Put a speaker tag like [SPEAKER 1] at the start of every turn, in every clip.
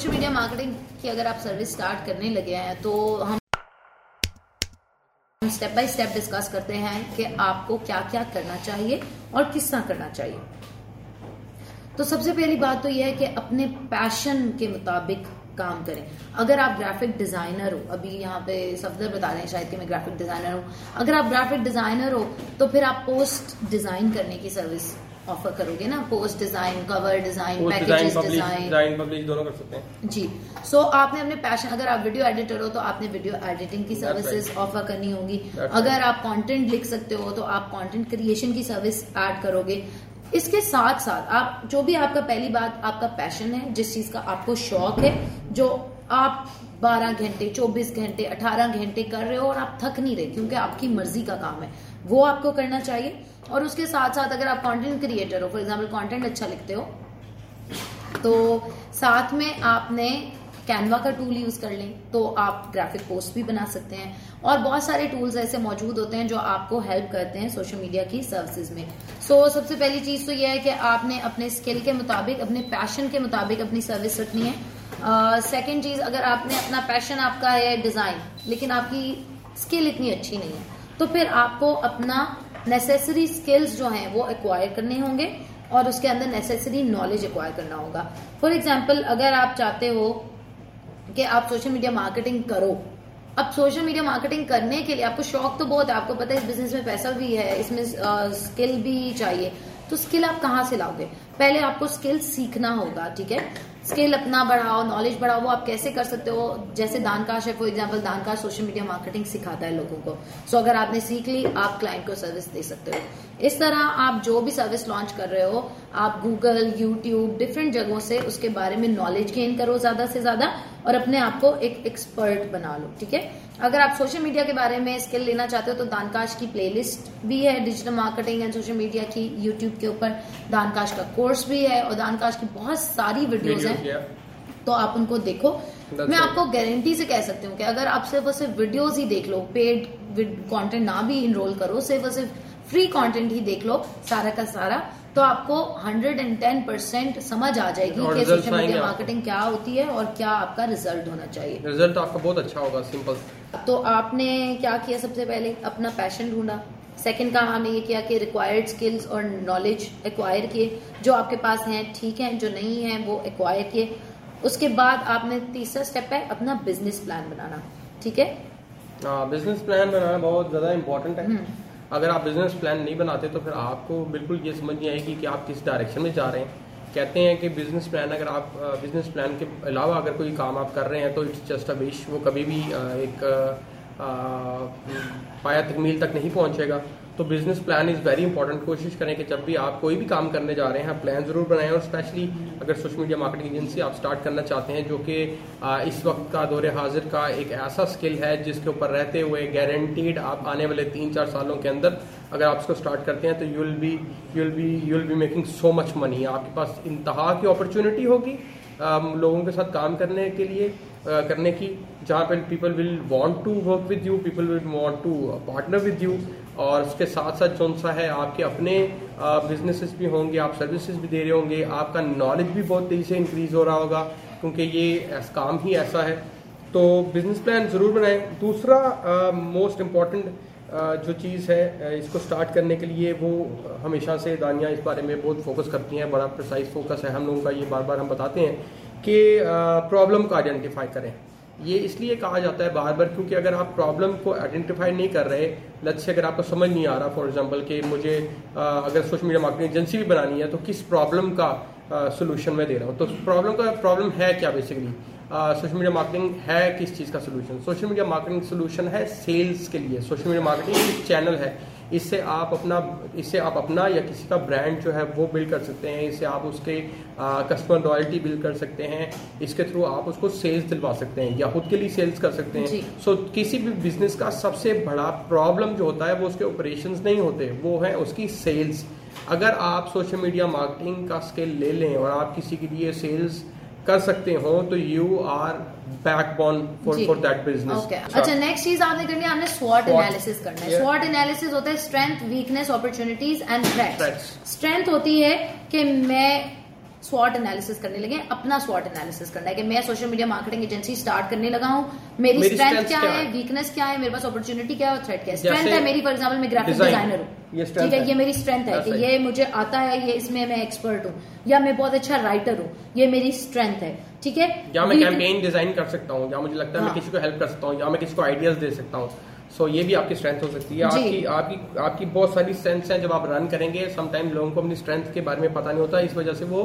[SPEAKER 1] Social media marketing की अगर आप सर्विस स्टार्ट करने लगे हैं तो हम स्टेप बाय स्टेप डिस्कस करते हैं कि आपको क्या क्या करना चाहिए और किस तरह करना चाहिए। तो सबसे पहली बात तो यह है कि अपने पैशन के मुताबिक काम करें। अगर आप ग्राफिक डिज़ाइनर हो, अभी यहाँ पे सफदर बता रहे हैं शायद कि मैं ग्राफिक डिज़ाइनर हूँ। अगर आप ग्राफिक डिज़ाइनर हो तो फिर आप पोस्ट डिज़ाइन करने की सर्विस ऑफ़र करोगे ना post design cover design packages design
[SPEAKER 2] publish दोनों कर सकते हैं।
[SPEAKER 1] जी। सो so, आपने अपने पैशन अगर आप वीडियो एडिटर हो तो आपने वीडियो एडिटिंग की सर्विसेज़ ऑफ़र करनी होगी। अगर आप कंटेंट लिख सकते हो तो आप कंटेंट क्रिएशन की सर्विस ऐड करोगे। इसके साथ साथ आप जो भी आपका पहली बात आपका पैशन है जिस चीज़ का आपको शौक है जो आप 12 घंटे 24 घंटे 18 घंटे कर रहे हो और आप थक नहीं रहे क्योंकि आपकी मर्ज़ी का काम है वो आपको करना चाहिए। और उसके साथ साथ अगर आप कंटेंट क्रिएटर हो फॉर एग्ज़ाम्पल कंटेंट अच्छा लिखते हो तो साथ में आपने कैनवा का टूल यूज़ कर लें तो आप ग्राफिक पोस्ट भी बना सकते हैं। और बहुत सारे टूल्स ऐसे मौजूद होते हैं जो आपको हेल्प करते हैं सोशल मीडिया की सर्विसेज़ में। सो so, सबसे पहली चीज़ तो यह है कि आपने अपने स्किल के मुताबिक अपने पैशन के मुताबिक अपनी सर्विस रखनी है। सेकेंड uh, चीज़ अगर आपने अपना पैशन आपका है डिज़ाइन लेकिन आपकी स्किल इतनी अच्छी नहीं है तो फिर आपको अपना नेसेसरी स्किल्स जो हैं, वो एक्वायर करने होंगे और उसके अंदर नेसेसरी नॉलेज एक्वायर करना होगा। फॉर एग्ज़ाम्पल अगर आप चाहते हो कि आप सोशल मीडिया मार्केटिंग करो, अब सोशल मीडिया मार्केटिंग करने के लिए आपको शौक तो बहुत है, आपको पता है इस बिज़नेस में पैसा भी है, इसमें स्किल भी चाहिए तो स्किल आप कहाँ से लाओगे? पहले आपको स्किल सीखना होगा, ठीक है? स्किल अपना बढ़ाओ नॉलेज बढ़ाओ वो आप कैसे कर सकते हो? जैसे दानकाश है for example Dankash social media marketing सिखाता है लोगों को। सो so, अगर आपने सीख ली आप क्लाइंट को सर्विस दे सकते हो। इस तरह आप जो भी सर्विस लॉन्च कर रहे हो आप गूगल यूट्यूब डिफरेंट जगहों से उसके बारे में नॉलेज गेन करो ज़्यादा से ज़्यादा और अपने आप को एक एक्सपर्ट बना लो ठीक है? अगर आप सोशल मीडिया के बारे में स्किल लेना चाहते हो तो दानकाश की प्लेलिस्ट भी है digital marketing and social media की यूट्यूब के ऊपर दानकाश का कोर्स भी है और दानकाश की बहुत सारी वीडियोज़ हैं। तो आप उनको देखो। That's मैं आपको गारंटी से कह सकती हूँ कि अगर आप सिर्फ़ और सिर्फ़ वीडियोज़ ही देख लो पेड कंटेंट ना भी इनरोल करो सिर्फ़ और सिर्फ़ फ्री कंटेंट ही देख लो सारा का सारा। तो आपको 110 परसेंट समझ आ जाएगी कि सोशल मीडिया मार्केटिंग क्या होती है और क्या आपका रिज़ल्ट होना चाहिए।
[SPEAKER 2] रिज़ल्ट आपका बहुत अच्छा होगा सिंपल
[SPEAKER 1] तो आपने क्या किया सबसे पहले? अपना पैशन ढूंढा। सेकेंड काम आपने ये किया कि रिक्वायर्ड स्किल्स और नॉलेज एक्वायर किए। जो आपके पास हैं ठीक है जो नहीं है वो एक्वायर किए। उसके बाद आपने तीसरा स्टेप है अपना बिज़नेस प्लान बनाना। ठीक है?
[SPEAKER 2] बिज़नेस हाँ, प्लान बनाना बहुत ज़्यादा इम्पोर्टेंट है। हम्म। अगर आप बिज़नेस प्लान नहीं बनाते तो फिर आपको बिल्कुल ये समझ नहीं आएगी कि आप किस डायरेक्शन में जा रहे हैं। कहते हैं कि बिज़नेस प्लान अगर आप बिज़नेस प्लान के अलावा अगर कोई काम आप कर रहे हैं तो इट्स जस्ट अ विश वो कभी भी एक पाया तकमील तक नहीं पहुंचेगा। तो business plan is very important कोशिश करें कि जब भी आप कोई भी काम करने जा रहे हैं प्लान ज़रूर बनाएँ और स्पेशली अगर सोशल मीडिया मार्केटिंग एजेंसी आप स्टार्ट करना चाहते हैं, जो कि इस वक्त का दौरे हाजिर का एक ऐसा स्किल है जिसके ऊपर रहते हुए गारंटीड आप आने वाले तीन चार सालों के अंदर अगर आप इसको स्टार्ट करते हैं तो you will be you will be you will be making so much money आपके पास इंतहा की अपॉर्चुनिटी होगी लोगों के साथ काम करने के लिए करने की, जहाँ पे people will want to work with you people will want to partner with you और उसके साथ साथ जो सा है, आपके अपने बिजनेसेस भी होंगे, आप सर्विसेज़ भी दे रहे होंगे, आपका नॉलेज भी बहुत तेज़ी से इंक्रीज हो रहा होगा, क्योंकि ये काम ही ऐसा है। तो बिज़नेस प्लान ज़रूर बनाएँ। दूसरा मोस्ट इंपॉर्टेंट जो चीज़ है इसको स्टार्ट करने के लिए वो हमेशा से दानिया इस बारे में बहुत फोकस करती हैं, बड़ा प्रिसाइज फोकस है हम लोगों का, ये बार बार हम बताते हैं कि प्रॉब्लम को आइडेंटिफाई करें। ये इसलिए कहा जाता है बार बार क्योंकि अगर आप प्रॉब्लम को आइडेंटिफाई नहीं कर रहे लक्ष्य अगर आपको समझ नहीं आ रहा फॉर एग्ज़ाम्पल कि मुझे आ, अगर सोशल मीडिया मार्केटिंग एजेंसी भी बनानी है तो किस प्रॉब्लम का सोल्यूशन मैं दे रहा हूँ? तो प्रॉब्लम का प्रॉब्लम है क्या बेसिकली सोशल मीडिया मार्केटिंग है किस चीज़ का solution social media marketing solution है सेल्स के लिए। सोशल मीडिया मार्केटिंग एक चैनल है। इससे आप अपना इससे आप अपना या किसी का ब्रांड जो है वो बिल्ड कर सकते हैं। इससे आप उसके कस्टमर रॉयल्टी बिल्ड कर सकते हैं। इसके थ्रू आप उसको सेल्स दिलवा सकते हैं या खुद के लिए सेल्स कर सकते हैं। सो so, किसी भी बिज़नेस का सबसे बड़ा प्रॉब्लम जो होता है वो उसके ऑपरेशन नहीं होते। वो है उसकी सेल्स अगर आप सोशल मीडिया मार्केटिंग का स्किल ले लें और आप किसी के लिए सेल्स कर सकते हो तो you are backbone for for that business
[SPEAKER 1] अच्छा नेक्स्ट चीज़ आपने करनी है आपने स्वॉट एनालिसिस करना है। स्वॉट एनालिसिस होता है strength weakness opportunities and threats strength होती है कि मैं स्वॉट एनालिसिस करने लगे अपना स्वॉट एनालिसिस करना है कि मैं social media marketing agency start करने लगा हूँ मेरी स्ट्रेंथ क्या है वीकनेस क्या है मेरे पास अपॉर्चुनिटी क्या है और थ्रेट क्या है? स्ट्रेंथ है मेरी फॉर एग्ज़ाम्पल मैं ग्राफिक डिज़ाइनर हूँ। ठीक है ये मेरी स्ट्रेंथ है कि ये मुझे आता है ये इसमें मैं एक्सपर्ट हूँ या मैं बहुत अच्छा राइटर हूँ ये मेरी स्ट्रेंथ है। ठीक है?
[SPEAKER 2] या मैं कैंपेन डिज़ाइन कर सकता हूँ या मुझे लगता है मैं हाँ। किसी को हेल्प कर सकता हूँ या मैं किसी को आइडियाज़ दे सकता हूँ। सो so, ये भी आपकी स्ट्रेंथ हो सकती है। आपकी आपकी आपकी बहुत सारी स्ट्रेंथ्स हैं जब आप रन करेंगे समटाइम लोगों को अपनी स्ट्रेंथ के बारे में पता नहीं होता इस वजह से वो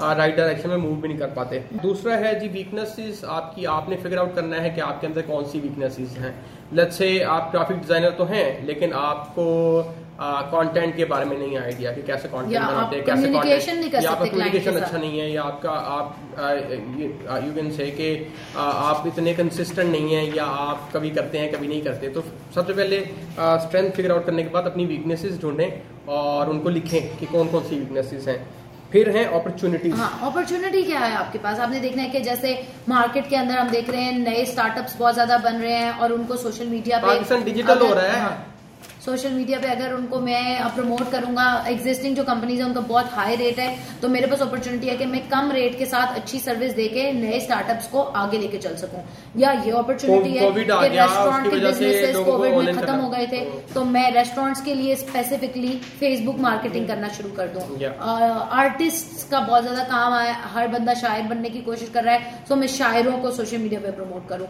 [SPEAKER 2] राइट डायरेक्शन में मूव भी नहीं कर पाते। दूसरा है जी वीकनेसेस आपकी आपने फिगर आउट करना है कि आपके अंदर कौन सी वीकनेसेस हैं। लेट्स से आप ग्राफिक डिज़ाइनर तो हैं लेकिन आपको कंटेंट के बारे में नहीं आइडिया कि कैसे कंटेंट बनाते हैं कैसे कंटेंट या आपका कम्युनिकेशन अच्छा नहीं है या आपका आप यू कैन से कि आप इतने कंसिस्टेंट नहीं है या आप कभी करते हैं कभी नहीं करते। तो सबसे पहले स्ट्रेंथ फिगर आउट करने के बाद अपनी वीकनेसेस ढूंढें और उनको लिखें कि कौन कौन सी वीकनेसेस हैं। फिर है अपॉर्चुनिटी
[SPEAKER 1] हाँ अपॉर्चुनिटी क्या है आपके पास? आपने देखना है कि जैसे मार्केट के अंदर हम देख रहे हैं नए स्टार्टअप्स बहुत ज़्यादा बन रहे हैं और उनको सोशल मीडिया
[SPEAKER 2] पे पाकिस्तान डिजिटल हो रहा है। हाँ,
[SPEAKER 1] सोशल मीडिया पे अगर उनको मैं प्रमोट करूँगा एग्जिस्टिंग जो कंपनीज़ है उनका बहुत हाई रेट है तो मेरे पास अपॉर्चुनिटी है कि मैं कम रेट के साथ अच्छी सर्विस देके नए स्टार्टअप्स को आगे लेके चल सकूँ। या ये अपॉर्चुनिटी है कि रेस्टोरेंट के बिजनेसेस कोविड में खत्म हो गए थे तो मैं रेस्टोरेंट्स के लिए स्पेसिफिकली फेसबुक मार्केटिंग करना शुरू कर दूँ। आर्टिस्ट का बहुत ज़्यादा काम आया हर बंदा शायर बनने की कोशिश कर रहा है सो मैं शायरों को सोशल मीडिया पे प्रमोट करूँ।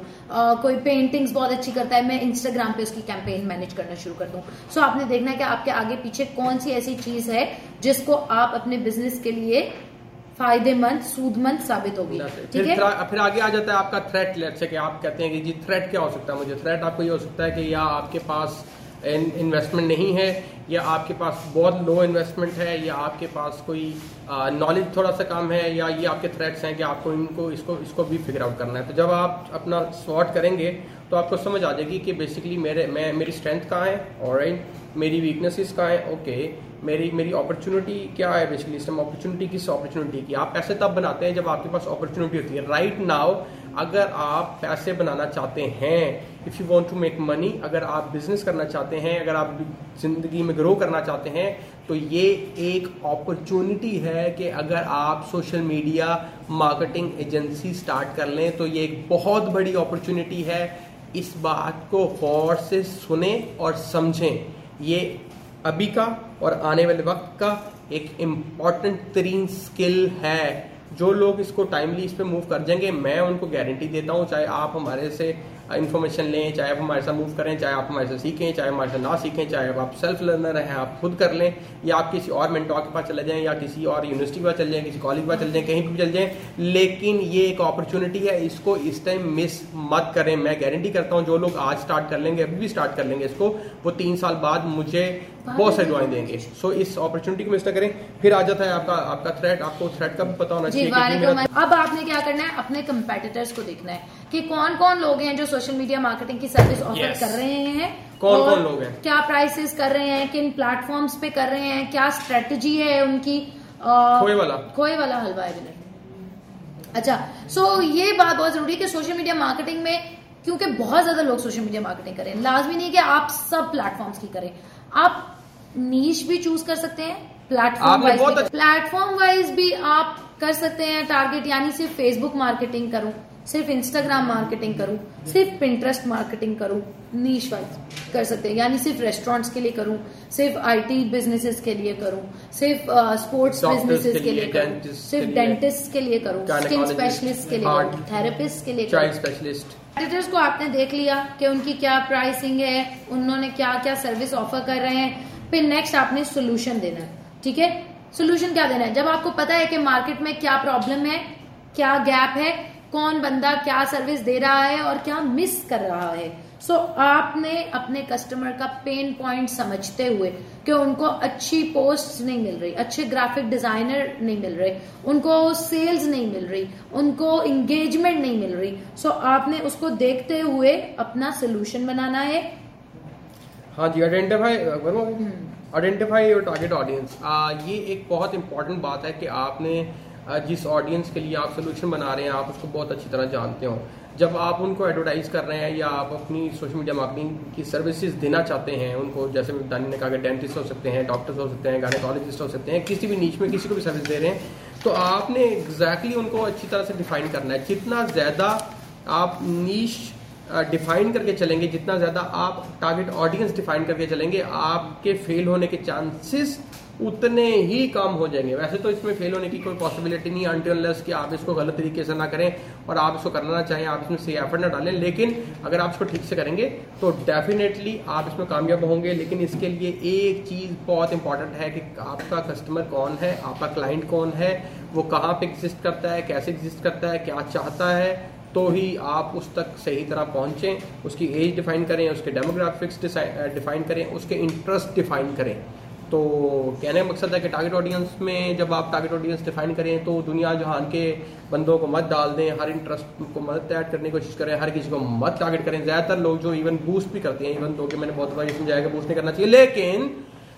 [SPEAKER 1] कोई पेंटिंग्स बहुत अच्छी करता है मैं इंस्टाग्राम पे उसकी कैंपेन मैनेज करना शुरू कर दूँ। सो so, आपने देखना है कि आपके आगे पीछे कौन सी ऐसी चीज़ है जिसको आप अपने बिज़नेस के लिए फ़ायदेमंद सूदमंद साबित होगी।
[SPEAKER 2] ठीक है? फिर आगे आ जाता है आपका थ्रेट लेट से कि आप कहते हैं कि जी थ्रेट क्या हो सकता है? मुझे थ्रेट आपको ये हो सकता है कि या आपके पास इन्वेस्टमेंट नहीं है, या आपके पास बहुत लो इन्वेस्टमेंट है, या आपके पास कोई नॉलेज थोड़ा सा कम है, या ये आपके थ्रेट्स हैं कि आपको इनको, इसको इसको भी फिगर आउट करना है। तो जब आप अपना सॉर्ट करेंगे तो आपको समझ आ जाएगी कि बेसिकली मेरे, मैं, मेरी स्ट्रेंथ कहाँ है? और मेरी वीकनेसेस कहाँ है? ओके मेरी मेरी अपॉर्चुनिटी क्या है बेसिकली इस टाइम अपॉर्चुनिटी किस अपॉर्चुनिटी की? आप पैसे तब बनाते हैं जब आपके पास अपॉर्चुनिटी होती है। राइट नाउ अगर आप पैसे बनाना चाहते हैं if you want to make money अगर आप बिज़नेस करना चाहते हैं, अगर आप ज़िंदगी में ग्रो करना चाहते हैं तो ये एक अपॉर्चुनिटी है कि अगर आप social media marketing agency start कर लें तो ये एक बहुत बड़ी अपॉर्चुनिटी है। इस बात को गौर से सुने और समझें। ये अभी का और आने वाले वक्त का एक इंपॉर्टेंट तरीन स्किल है। जो लोग इसको टाइमली इस पर मूव कर जाएँगे, मैं उनको गारंटी देता हूँ, चाहे आप हमारे से इन्फॉर्मेशन लें, चाहे आप हमारे साथ मूव करें, चाहे आप हमारे से सीखें, चाहे हमारे से ना सीखें, चाहे आप सेल्फ लर्नर हैं, आप खुद कर लें, या आप किसी और मेंटॉर के पास चले जाएँ, या किसी और यूनिवर्सिटी के पास चले जाएँ, किसी कॉलेज के पास चले जाएँ, कहीं पर भी चले जाएँ, लेकिन ये एक अपॉर्चुनिटी है, इसको इस टाइम मिस मत करें। मैं गारंटी करता हूँ, जो लोग आज स्टार्ट कर लेंगे, अभी भी स्टार्ट कर लेंगे इसको, वो तीन साल बाद मुझे बहुत सारी दुआएँ देंगे। सो so, इस अपॉर्चुनिटी को मिस ना करें। फिर आ जाता है आपका आपका थ्रेट आपको थ्रेट का भी पता होना चाहिए
[SPEAKER 1] अब आपने क्या करना है? अपने कंपेटिटर्स को देखना है कि कौन कौन लोग हैं जो सोशल मीडिया मार्केटिंग की सर्विस ऑफ़र yes. कर रहे हैं
[SPEAKER 2] कौन कौन लोग हैं?
[SPEAKER 1] क्या प्राइसेस कर रहे हैं किन प्लेटफॉर्म्स पे कर रहे हैं क्या स्ट्रेटजी है उनकी खोए वाला खोए वाला हलवा है अच्छा सो so, ये बात बहुत ज़रूरी है कि सोशल मीडिया मार्केटिंग में क्योंकि बहुत ज़्यादा लोग सोशल मीडिया मार्केटिंग करें। लाजमी नहीं कि आप सब प्लेटफॉर्म्स की करें। आप नीच भी चूज़ कर सकते हैं प्लेटफॉर्म वाइज प्लेटफॉर्म वाइज भी। आप कर सकते हैं टारगेट यानी सिर्फ़ फेसबुक मार्केटिंग करूँ सिर्फ़ इंस्टाग्राम मार्केटिंग करूँ सिर्फ़ पिंटरेस्ट मार्केटिंग करूँ नीच वाइज कर सकते हैं। यानी सिर्फ़ रेस्टोरेंट्स के लिए करूँ सिर्फ़ आईटी बिजनेसेस के लिए करूँ सिर्फ़ स्पोर्ट्स बिजनेसेस के लिए करूँ सिर्फ़ डेंटिस्ट के लिए करूँ स्किन स्पेशलिस्ट के लिए थेरेपिस्ट के लिए
[SPEAKER 2] चाइल्ड स्पेशलिस्ट
[SPEAKER 1] एडिटर्स को आपने देख लिया कि उनकी क्या प्राइसिंग है उन्होंने क्या क्या सर्विस ऑफ़र कर रहे हैं फिर नेक्स्ट आपने सोल्यूशन देना है ठीक है? सोल्यूशन क्या देना है? जब आपको पता है कि मार्केट में क्या प्रॉब्लम है क्या गैप है कौन बंदा क्या सर्विस दे रहा है और क्या मिस कर रहा है सो so, आपने अपने कस्टमर का पेन पॉइंट समझते हुए कि उनको अच्छी पोस्ट नहीं मिल रही अच्छे ग्राफिक डिज़ाइनर नहीं मिल रहे उनको सेल्स नहीं मिल रही उनको इंगेजमेंट नहीं मिल रही सो so, आपने उसको देखते हुए अपना सोल्यूशन बनाना है।
[SPEAKER 2] हाँ जी identify identify your target audience ये एक बहुत इंपॉर्टेंट बात है कि आपने जिस ऑडियंस के लिए आप सोल्यूशन बना रहे हैं आप उसको बहुत अच्छी तरह जानते हो। जब आप उनको एडवर्टाइज कर रहे हैं या आप अपनी सोशल मीडिया मार्केटिंग की सर्विसेज़ देना चाहते हैं उनको जैसे दानी ने कहा कि डेंटिस्ट हो सकते हैं डॉक्टर्स हो सकते हैं गायनेकोलॉजिस्ट हो सकते हैं किसी भी नीच में किसी को भी सर्विस दे रहे हैं तो आपने एग्जैक्टली exactly उनको अच्छी तरह से डिफाइन करना है। जितना ज़्यादा आप नीच डिफाइन करके चलेंगे, जितना ज़्यादा आप टारगेट ऑडियंस डिफाइन करके चलेंगे, आपके फेल होने के चांसेस उतने ही कम हो जाएँगे। वैसे तो इसमें फेल होने की कोई पॉसिबिलिटी नहीं अनटिललेस कि आप इसको गलत तरीके से ना करें और आप इसको करना ना चाहें, आप इसमें सही एफर्ट ना डालें। लेकिन अगर आप इसको ठीक से करेंगे तो डेफिनेटली आप इसमें कामयाब होंगे। लेकिन इसके लिए एक चीज़ बहुत इंपॉर्टेंट है कि आपका कस्टमर कौन है, आपका क्लाइंट कौन है, वो कहाँ पे एग्जिस्ट करता है, कैसे एग्जिस्ट करता है, क्या चाहता है तो ही आप उस तक सही तरह पहुंचें, उसकी एज डिफाइन करें, उसके डेमोग्राफिक्स डिफाइन करें, उसके इंटरेस्ट डिफाइन करें। तो कहने का मकसद है कि टारगेट ऑडियंस में जब आप टारगेट ऑडियंस डिफाइन करें तो दुनिया जहान के बंदों को मत डाल दें, हर इंटरेस्ट को मत ऐड करने की कोशिश करें, हर किसी को मत टारगेट करें। ज़्यादातर लोग जो इवन बूस्ट भी करते हैं इवन तो कि मैंने बहुत बार समझाया कि बूस्ट नहीं करना चाहिए, लेकिन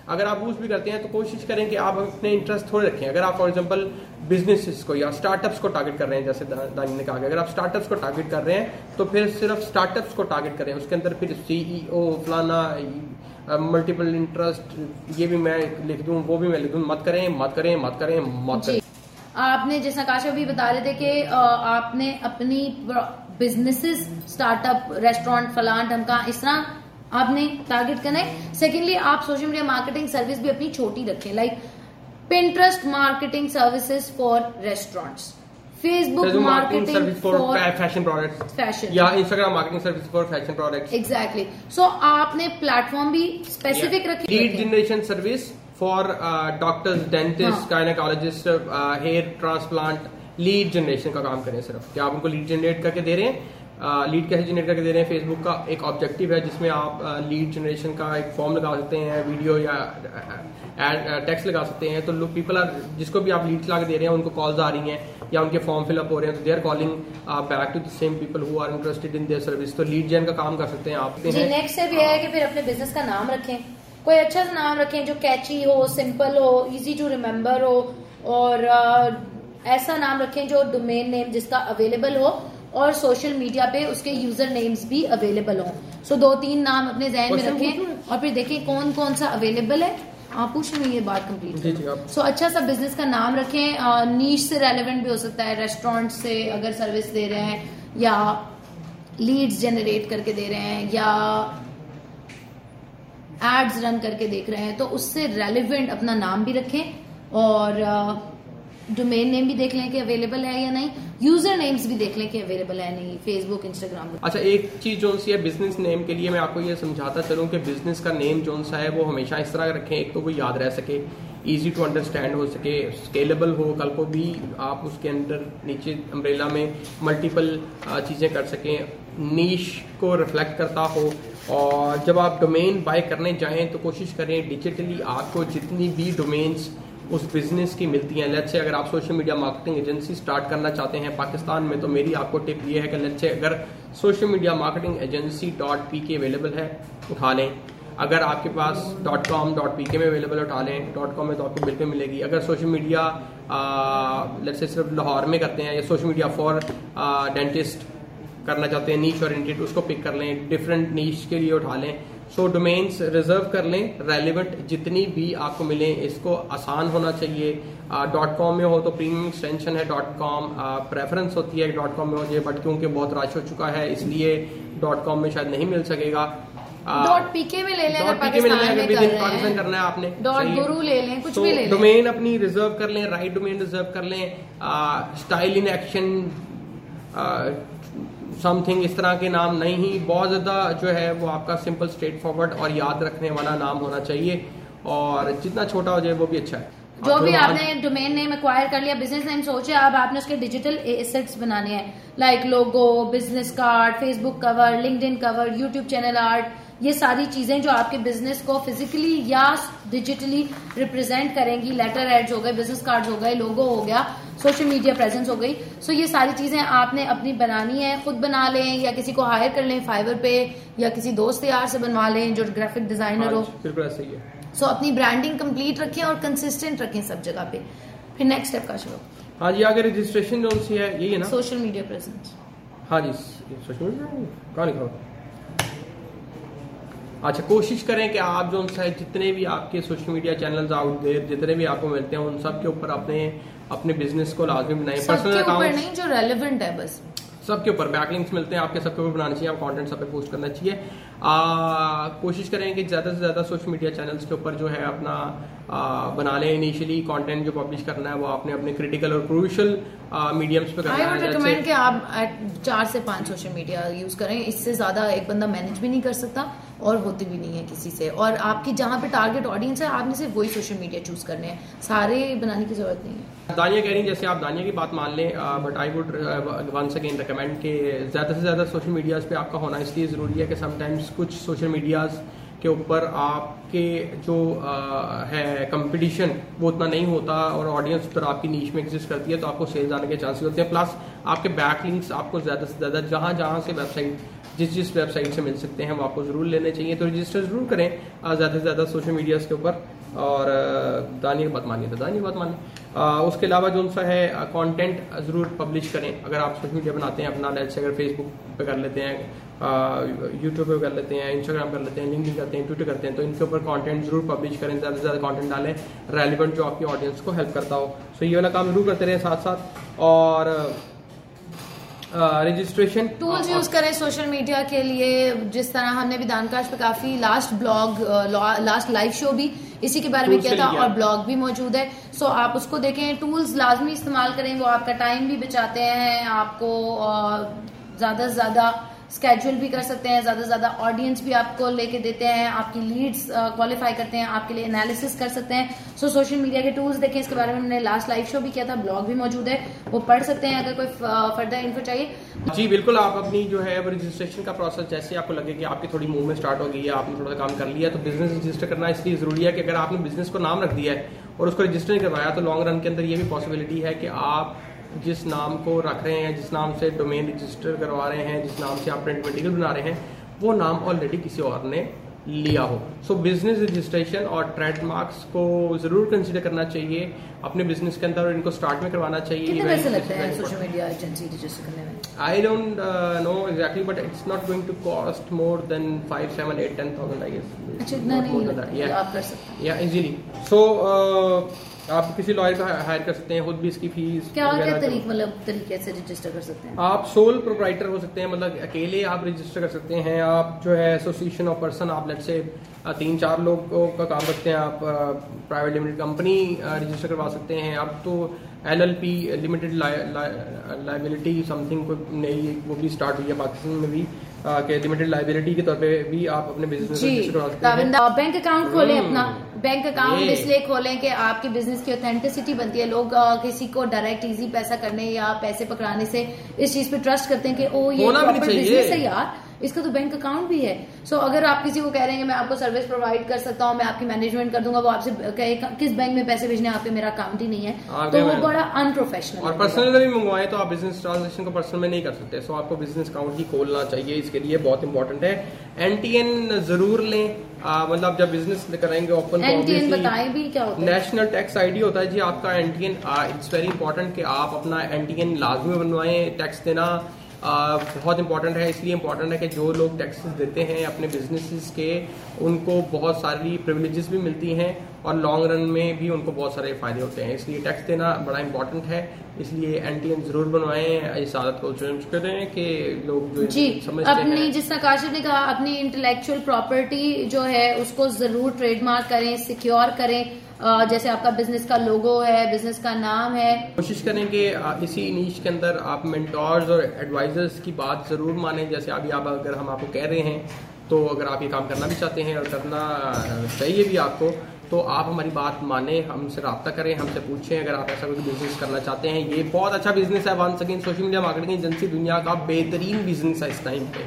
[SPEAKER 2] अगर आप बूस्ट भी करते हैं तो कोशिश करें कि आप अपने इंटरेस्ट थोड़े रखें। अगर आप फॉर एग्ज़ाम्पल बिज़नेस को या स्टार्टअप्स को टारगेट कर रहे हैं जैसे दानी ने कहा अगर आप स्टार्टअप्स को टारगेट कर रहे हैं तो फिर सिर्फ़ स्टार्टअप्स को टारगेट करें। उसके अंदर फिर सीईओ e फलाना मल्टीपल इंटरेस्ट ये भी मैं लिख दूँ वो भी मैं लिख दूँ। मत करें मत करें मत करें मत करें।
[SPEAKER 1] आपने जैसा काशा भी बता रहे थे कि आपने अपनी बिजनेसेस स्टार्टअप रेस्टोरेंट फलान ढमका इस तरह आपने टारगेट करना है। सेकेंडली आप सोशल मीडिया मार्केटिंग सर्विस भी अपनी छोटी रखें like Pinterest marketing services for restaurants Facebook marketing
[SPEAKER 2] service for fashion products
[SPEAKER 1] fashion
[SPEAKER 2] या Instagram marketing service for fashion products
[SPEAKER 1] exactly so आपने प्लेटफॉर्म भी स्पेसिफिक रखे
[SPEAKER 2] lead generation service for doctors dentist gynaecologist hair transplant lead generation का काम करें सिर्फ़। क्या आप उनको लीड जनरेट करके दे रहे हैं? लीड कैसे जनरेट करके दे रहे हैं? फेसबुक का एक ऑब्जेक्टिव है, जिसमें आप लीड जनरेशन का एक फॉर्म लगा सकते हैं वीडियो या टेक्स्ट लगा सकते हैं। तो लोग पीपल आर जिसको भी आप लीड लगा दे रहे हैं, उनको कॉल्स आ रही हैं या उनके फॉर्म फिलअप हो रहे हैं तो they are calling back to the same people who are interested in their service तो लीड जन का काम कर सकते हैं आप।
[SPEAKER 1] नेक्स्ट भी है कि फिर अपने बिज़नेस का नाम रखें। कोई अच्छा सा नाम रखें जो कैची हो सिंपल हो इजी टू रिमेम्बर हो, और ऐसा नाम रखें जो डोमेन नेम जिसका अवेलेबल हो। और सोशल मीडिया पे उसके यूज़र नेम्स भी अवेलेबल हों। सो so, दो तीन नाम अपने जहन में रखें और फिर देखें कौन कौन सा अवेलेबल है। आप पूछ रहे ये बात कंप्लीट सो अच्छा सा बिज़नेस का नाम रखें। नीच से रेलेवेंट भी हो सकता है। रेस्टोरेंट से अगर सर्विस दे रहे हैं या लीड्स जनरेट करके दे रहे हैं या एड्स रन करके देख रहे हैं तो उससे रेलिवेंट अपना नाम भी रखें। और डोमेन नेम भी देख लें कि अवेलेबल है या नहीं यूज़र नेम्स भी देख लें कि अवेलेबल है नहीं फेसबुक इंस्टाग्राम
[SPEAKER 2] अच्छा एक चीज़ जो सी है बिज़नेस नेम के लिए मैं आपको ये समझाता चलूँ कि बिज़नेस का नेम जो सा है वो हमेशा इस तरह रखें, एक तो वो याद रह सके ईजी टू अंडरस्टैंड हो सके स्केलेबल हो, कल को भी आप उसके अंदर नीचे अम्ब्रेला में मल्टीपल चीज़ें कर सकें नीश को रिफ्लेक्ट करता हो, और जब आप डोमेन बाय करने जाएँ तो कोशिश करें डिजिटली आपको जितनी भी डोमेन्स उस बिज़नेस की मिलती हैं। लेट्स से अगर आप social media marketing agency start करना चाहते हैं पाकिस्तान में तो मेरी आपको टिप ये है कि लेट्स से अगर social media marketing agency dot P K available है, उठा लें। अगर आपके पास dot com dot P K में अवेलेबल उठा लें। डॉट कॉम में तो आपको बिल्कुल मिलेगी। अगर सोशल मीडिया लेट्स से सिर्फ़ लाहौर में करते हैं या सोशल मीडिया फॉर डेंटिस्ट करना चाहते हैं नीच ओरिएंटेड उसको पिक कर लें। डिफरेंट नीच के लिए उठा लें। सो डोमेन्स रिज़र्व कर लें रेलिवेंट जितनी भी आपको मिले इसको आसान होना चाहिए। डॉट कॉम में हो तो प्रीमियम एक्सटेंशन है डॉट कॉम प्रेफरेंस होती है डॉट कॉम में हो जाए बट क्योंकि बहुत रश हो चुका है इसलिए डॉट कॉम में शायद नहीं मिल सकेगा।
[SPEAKER 1] डॉट पीके में ले लें
[SPEAKER 2] डॉट पीके में ले पाकिस्तान करना है आपने
[SPEAKER 1] डॉट गुरु ले लें कुछ भी ले लें।
[SPEAKER 2] डोमेन अपनी रिज़र्व कर लें राइट डोमेन रिज़र्व कर लें स्टाइल इन एक्शन समथिंग इस तरह के नाम नहीं ही बहुत ज़्यादा जो है वो आपका सिंपल स्ट्रेट फॉरवर्ड और याद रखने वाला नाम होना चाहिए और जितना छोटा हो जाए वो भी अच्छा है।
[SPEAKER 1] जो भी आपने डोमेन नेम एक्वायर कर लिया बिज़नेस नेम सोचे अब आपने उसके डिजिटल एसेट्स बनाने हैं। Like logo business card Facebook cover LinkedIn cover YouTube channel art ये सारी चीज़ें जो आपके बिज़नेस को फिजिकली या डिजिटली रिप्रेजेंट करेंगी। लेटर एड्स हो गए बिज़नेस कार्ड हो गए लोगो हो गया। सोशल मीडिया प्रेजेंस हो गई। सो so ये सारी चीज़ें आपने अपनी बनानी है खुद बना लें या किसी को हायर कर लें फाइवर पे या किसी दोस्त यार से बनवा लें जो ग्राफिक डिज़ाइनर हो।
[SPEAKER 2] हाँ बिल्कुल सही है
[SPEAKER 1] सो so अपनी ब्रांडिंग कंप्लीट रखें और कंसिस्टेंट रखें सब जगह पे। फिर नेक्स्ट स्टेप का शुरू।
[SPEAKER 2] हाँ जी आगे रजिस्ट्रेशन जो सी है यही है ना?
[SPEAKER 1] सोशल मीडिया प्रेजेंस
[SPEAKER 2] हाँ जी सोशल मीडिया कहाँ लिखा अच्छा कोशिश करें कि आप जो है जितने भी आपके social media channels out there जितने भी आपको मिलते हैं उन सब के ऊपर अपने अपने बिज़नेस को लाजमी बनाए।
[SPEAKER 1] पर्सनल अकाउंट नहीं जो रेलिवेंट है बस।
[SPEAKER 2] सबके ऊपर बैकलिंक्स मिलते हैं आपके सबके ऊपर बनाना चाहिए आप कंटेंट सब पे पोस्ट करना चाहिए। आ, कोशिश करें कि ज़्यादा से ज़्यादा सोशल मीडिया चैनल्स के ऊपर जो है अपना आ, बना लें। इनिशियली कंटेंट जो पब्लिश करना है वो आपने अपने क्रिटिकल और क्रूशल मीडियम्स पे करना
[SPEAKER 1] है। रिकमेंड कि आप चार से पाँच सोशल मीडिया यूज़ करें। इससे ज़्यादा एक बंदा मैनेज भी नहीं कर सकता। और होती भी नहीं है किसी से। और आपकी जहाँ पे टारगेट ऑडियंस है आपने सिर्फ़ वही सोशल मीडिया चूज़ करने हैं। सारे बनाने की ज़रूरत नहीं है।
[SPEAKER 2] दानिया कह रही जैसे आप दानिया की बात मान लें but I would once again recommend कि ज़्यादा से ज़्यादा सोशल मीडियाज़ पे आपका होना इसलिए ज़रूरी है कि समटाइम्स कुछ सोशल मीडियाज़ के ऊपर आपके जो आ, है कंपटीशन वो उतना नहीं होता और ऑडियंस पर आपकी नीच में एग्जिस्ट करती है तो आपको सेल्स आने के चांसेस होते हैं। प्लस आपके बैक लिंक्स आपको ज़्यादा से ज़्यादा जहाँ जहाँ से वेबसाइट जिस जिस वेबसाइट से मिल सकते हैं वो आपको ज़रूर लेने चाहिए। तो रजिस्टर ज़रूर करें ज़्यादा से ज़्यादा सोशल मीडियाज़ के ऊपर। और दानी बात मानिए तो दानी बात मानिए। उसके अलावा जो सा है कंटेंट ज़रूर पब्लिश करें। अगर आप सोशल मीडिया बनाते हैं, अपना लेट से अगर फेसबुक पे कर लेते हैं यूट्यूब पे कर लेते हैं इंस्टाग्राम कर लेते हैं लिंक करते हैं ट्विटर करते हैं तो इनके ऊपर कंटेंट ज़रूर पब्लिश करें। ज़्यादा से ज़्यादा कंटेंट डालें रेलिवेंट जो आपकी ऑडियंस को हेल्प करता हो। सो ये वाला काम ज़रूर करते रहे साथ साथ और रजिस्ट्रेशन
[SPEAKER 1] टूल्स यूज़ करें सोशल मीडिया के लिए। जिस तरह हमने भी दानकाश पे काफ़ी last blog last live show भी इसी के बारे में किया था और ब्लॉग भी मौजूद है। सो so, आप उसको देखें टूल्स लाजमी इस्तेमाल करें। वो आपका टाइम भी बचाते हैं आपको ज़्यादा से ज़्यादा स्केड्यूल भी कर सकते हैं, ज़्यादा से ज़्यादा ऑडियंस भी आपको लेके देते हैं, आपकी लीड्स क्वालिफाई करते हैं, आपके लिए एनालिसिस कर सकते हैं। सो सोशल मीडिया के टूल्स देखें, इसके बारे में हमने लास्ट लाइव शो भी किया था ब्लॉग भी मौजूद है, वो पढ़ सकते हैं अगर कोई फर्दर इन्फो चाहिए।
[SPEAKER 2] जी, बिल्कुल, आप अपनी जो है रजिस्ट्रेशन का प्रोसेस जैसे आपको लगे कि आपकी थोड़ी मूवमेंट स्टार्ट हो गई है, आपने थोड़ा काम कर लिया तो बिज़नेस रजिस्टर करना इसलिए ज़रूरी है कि अगर आपने बिज़नेस को नाम रख दिया है और उसको रजिस्टर नहीं करवाया तो लॉन्ग रन के अंदर ये भी पॉसिबिलिटी है कि आप जिस नाम को रख रहे हैं जिस नाम से डोमेन रजिस्टर करवा रहे हैं जिस नाम से आप प्रिंट मटेरियल बना रहे हैं वो नाम ऑलरेडी किसी और ने लिया हो। सो बिज़नेस रजिस्ट्रेशन और ट्रेडमार्क्स को ज़रूर कंसिडर करना चाहिए। अपने बिज़नेस के अंदर और इनको स्टार्ट में करवाना चाहिए। I don't know exactly but it's not going to cost more than five seven eight ten thousand I guess या इजीली सो आप किसी लॉयर का हायर कर सकते हैं खुद भी इसकी फ़ीस
[SPEAKER 1] क्या क्या तरीके मतलब तरीके से रजिस्टर कर सकते हैं?
[SPEAKER 2] आप सोल प्रोपराइटर हो सकते हैं मतलब अकेले आप रजिस्टर कर सकते हैं आप जो है एसोसिएशन ऑफ़ पर्सन आप लेट से तीन चार लोग का काम करते हैं आप प्राइवेट लिमिटेड कंपनी रजिस्टर करवा सकते हैं अब तो L L P limited liability something को नई वो भी स्टार्ट हुई है पाकिस्तान में भी के लिमिटेड लाइबिलिटी के तौर पे भी आप अपने बिज़नेस रजिस्टर करवा सकते हैं।
[SPEAKER 1] बैंक अकाउंट खोलें अपना। बैंक अकाउंट इसलिए खोलें कि आपके बिज़नेस की ऑथेंटिसिटी बनती है। लोग किसी को डायरेक्ट इजी पैसा करने या पैसे पकड़ाने से इस चीज़ पे ट्रस्ट करते हैं कि ओ ये बिज़नेस है यार। इसका तो बैंक अकाउंट भी है। सो so, अगर आप किसी को कह रहे हैं मैं आपको सर्विस प्रोवाइड कर सकता हूँ मैं आपकी मैनेजमेंट कर दूँगा वो आपसे कहे किस बैंक में पैसे भेजने आपके मेरा अकाउंट ही नहीं है। तो वो बड़ा अनप्रोफेशनल
[SPEAKER 2] और पर्सनल भी मंगवाए तो आप बिज़नेस ट्रांजेक्शन को पर्सनल में नहीं कर सकते। सो आपको बिज़नेस अकाउंट ही खोलना चाहिए। इसके लिए बहुत इंपॉर्टेंट है। एनटीएन ज़रूर लें। मतलब जब बिज़नेस करेंगे ओपन
[SPEAKER 1] एनटीएन बताएँ भी क्या होता
[SPEAKER 2] है। नेशनल टैक्स आईडी होता है जी। आपका एनटीएन इट्स वेरी इंपॉर्टेंट कि आप अपना एनटीएन लाजमी बनवाएँ। टैक्स देना बहुत इंपॉर्टेंट है इसलिए इंपॉर्टेंट है कि जो लोग टैक्सेस देते हैं अपने बिजनेसेस के उनको बहुत सारी प्रिविलेजेस भी मिलती हैं और लॉन्ग रन में भी उनको बहुत सारे फ़ायदे होते हैं। इसलिए टैक्स देना बड़ा इंपॉर्टेंट है। इसलिए एन ज़रूर बनवाएँ। इस आदत को करें कि लोग जो
[SPEAKER 1] जी समझते अपनी हैं जिस काशिफ ने कहा अपनी इंटेलेक्चुअल प्रॉपर्टी जो है उसको ज़रूर ट्रेडमार्क करें सिक्योर करें। जैसे आपका बिज़नेस का लोगो है बिज़नेस का नाम है।
[SPEAKER 2] कोशिश करें कि इसी नीच के अंदर आप मेंटोर्स और एडवाइजर्स की बात ज़रूर माने। जैसे अभी आप, अगर हम आपको कह रहे हैं तो अगर आप ये काम करना भी चाहते हैं और करना चाहिए भी आपको तो आप हमारी बात माने, हमसे रब्ता करें, हमसे पूछें। अगर आप ऐसा कोई बिज़नेस करना चाहते हैं, ये बहुत अच्छा बिज़नेस है। One second social media marketing agency दुनिया का बेहतरीन बिज़नेस है इस टाइम पे।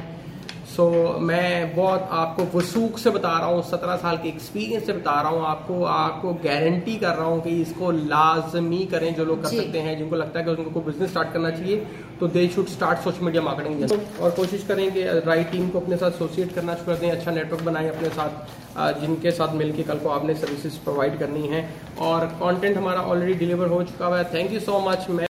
[SPEAKER 2] सो so, मैं बहुत आपको वसूख से बता रहा हूँ सत्रह साल के एक्सपीरियंस से बता रहा हूँ आपको आपको गारंटी कर रहा हूँ कि इसको लाजमी करें जो लोग कर सकते हैं जिनको लगता है कि उनको बिज़नेस स्टार्ट करना चाहिए तो they should start social media marketing और कोशिश करें कि राइट टीम को अपने साथ एसोसिएट करना शुरू कर दें अच्छा नेटवर्क बनाएँ अपने साथ जिनके साथ मिलकर कल को आपने सर्विसेज़ प्रोवाइड करनी है। और कंटेंट हमारा ऑलरेडी डिलीवर हो चुका हुआ है। थैंक यू सो मच मैं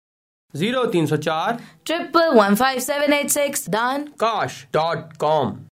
[SPEAKER 2] ज़ीरो तीन सौ चार
[SPEAKER 1] triple one five seven eight six
[SPEAKER 2] Dankash dot com.